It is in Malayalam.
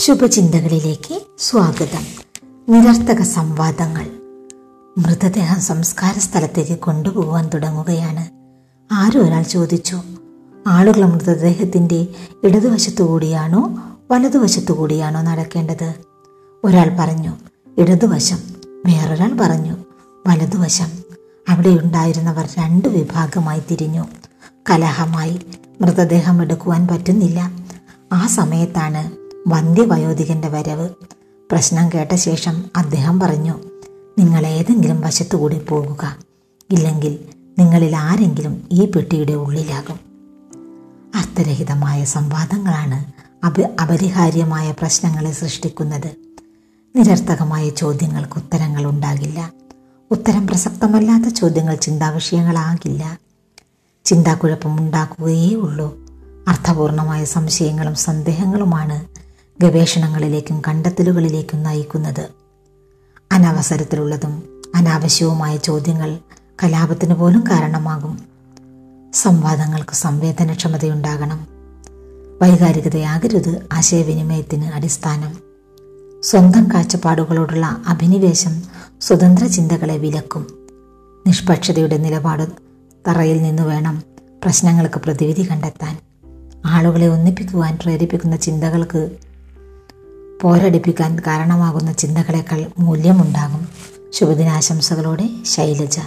ശുഭചിന്തകളിലേക്ക് സ്വാഗതം. നിരർത്ഥക സംവാദങ്ങൾ. മൃതദേഹം സംസ്കാര സ്ഥലത്തേക്ക് കൊണ്ടുപോകാൻ തുടങ്ങുകയാണ്. ആരോ ഒരാൾ ചോദിച്ചു ആളുകൾ മൃതദേഹത്തിന്റെ ഇടതുവശത്തു കൂടിയാണോ വലതുവശത്തു കൂടിയാണോ നടക്കേണ്ടത്? ഒരാൾ പറഞ്ഞു ഇടതുവശം. വേറൊരാൾ പറഞ്ഞു വലതുവശം. അവിടെ ഉണ്ടായിരുന്നവർ രണ്ട് വിഭാഗമായി തിരിഞ്ഞു. കലഹമായി. മൃതദേഹം എടുക്കുവാൻ പറ്റുന്നില്ല. ആ സമയത്താണ് വന്ധ്യവയോധികന്റെ വരവ്. പ്രശ്നം കേട്ട ശേഷം അദ്ദേഹം പറഞ്ഞു നിങ്ങൾ ഏതെങ്കിലും വശത്തുകൂടി പോകുക. ഇല്ലെങ്കിൽ നിങ്ങളിൽ ആരെങ്കിലും ഈ പെട്ടിയുടെ ഉള്ളിലാകും. അർത്ഥരഹിതമായ സംവാദങ്ങളാണ് അപ അപരിഹാര്യമായ പ്രശ്നങ്ങളെ സൃഷ്ടിക്കുന്നത്. നിരർത്ഥകമായ ചോദ്യങ്ങൾക്ക് ഉത്തരങ്ങൾ ഉണ്ടാകില്ല. ഉത്തരം പ്രസക്തമല്ലാത്ത ചോദ്യങ്ങൾ ചിന്താവിഷയങ്ങളാകില്ല. ചിന്താക്കുഴപ്പമുണ്ടാക്കുകയേ ഉള്ളൂ. അർത്ഥപൂർണമായ സംശയങ്ങളും സന്ദേഹങ്ങളുമാണ് ഗവേഷണങ്ങളിലേക്കും കണ്ടെത്തലുകളിലേക്കും നയിക്കുന്നത്. അനവസരത്തിലുള്ളതും അനാവശ്യവുമായ ചോദ്യങ്ങൾ കലാപത്തിന് പോലും കാരണമാകും. സംവാദങ്ങൾക്ക് സംവേദനക്ഷമതയുണ്ടാകണം. വൈകാരികതയാകരുത് ആശയവിനിമയത്തിന് അടിസ്ഥാനം. സ്വന്തം കാഴ്ചപ്പാടുകളോടുള്ള അഭിനിവേശം സ്വതന്ത്ര ചിന്തകളെ വിലക്കും. നിഷ്പക്ഷതയുടെ നിലപാട് തറയിൽ നിന്ന് വേണം പ്രശ്നങ്ങൾക്ക് പ്രതിവിധി കണ്ടെത്താൻ. ആളുകളെ ഒന്നിപ്പിക്കുവാൻ പ്രേരിപ്പിക്കുന്ന ചിന്തകൾക്ക് പോരടിപ്പിക്കാൻ കാരണമാകുന്ന ചിന്തകളേക്കാൾ മൂല്യമുണ്ടാകും. ശുഭദിനാശംസകളോടെ ശൈലജ.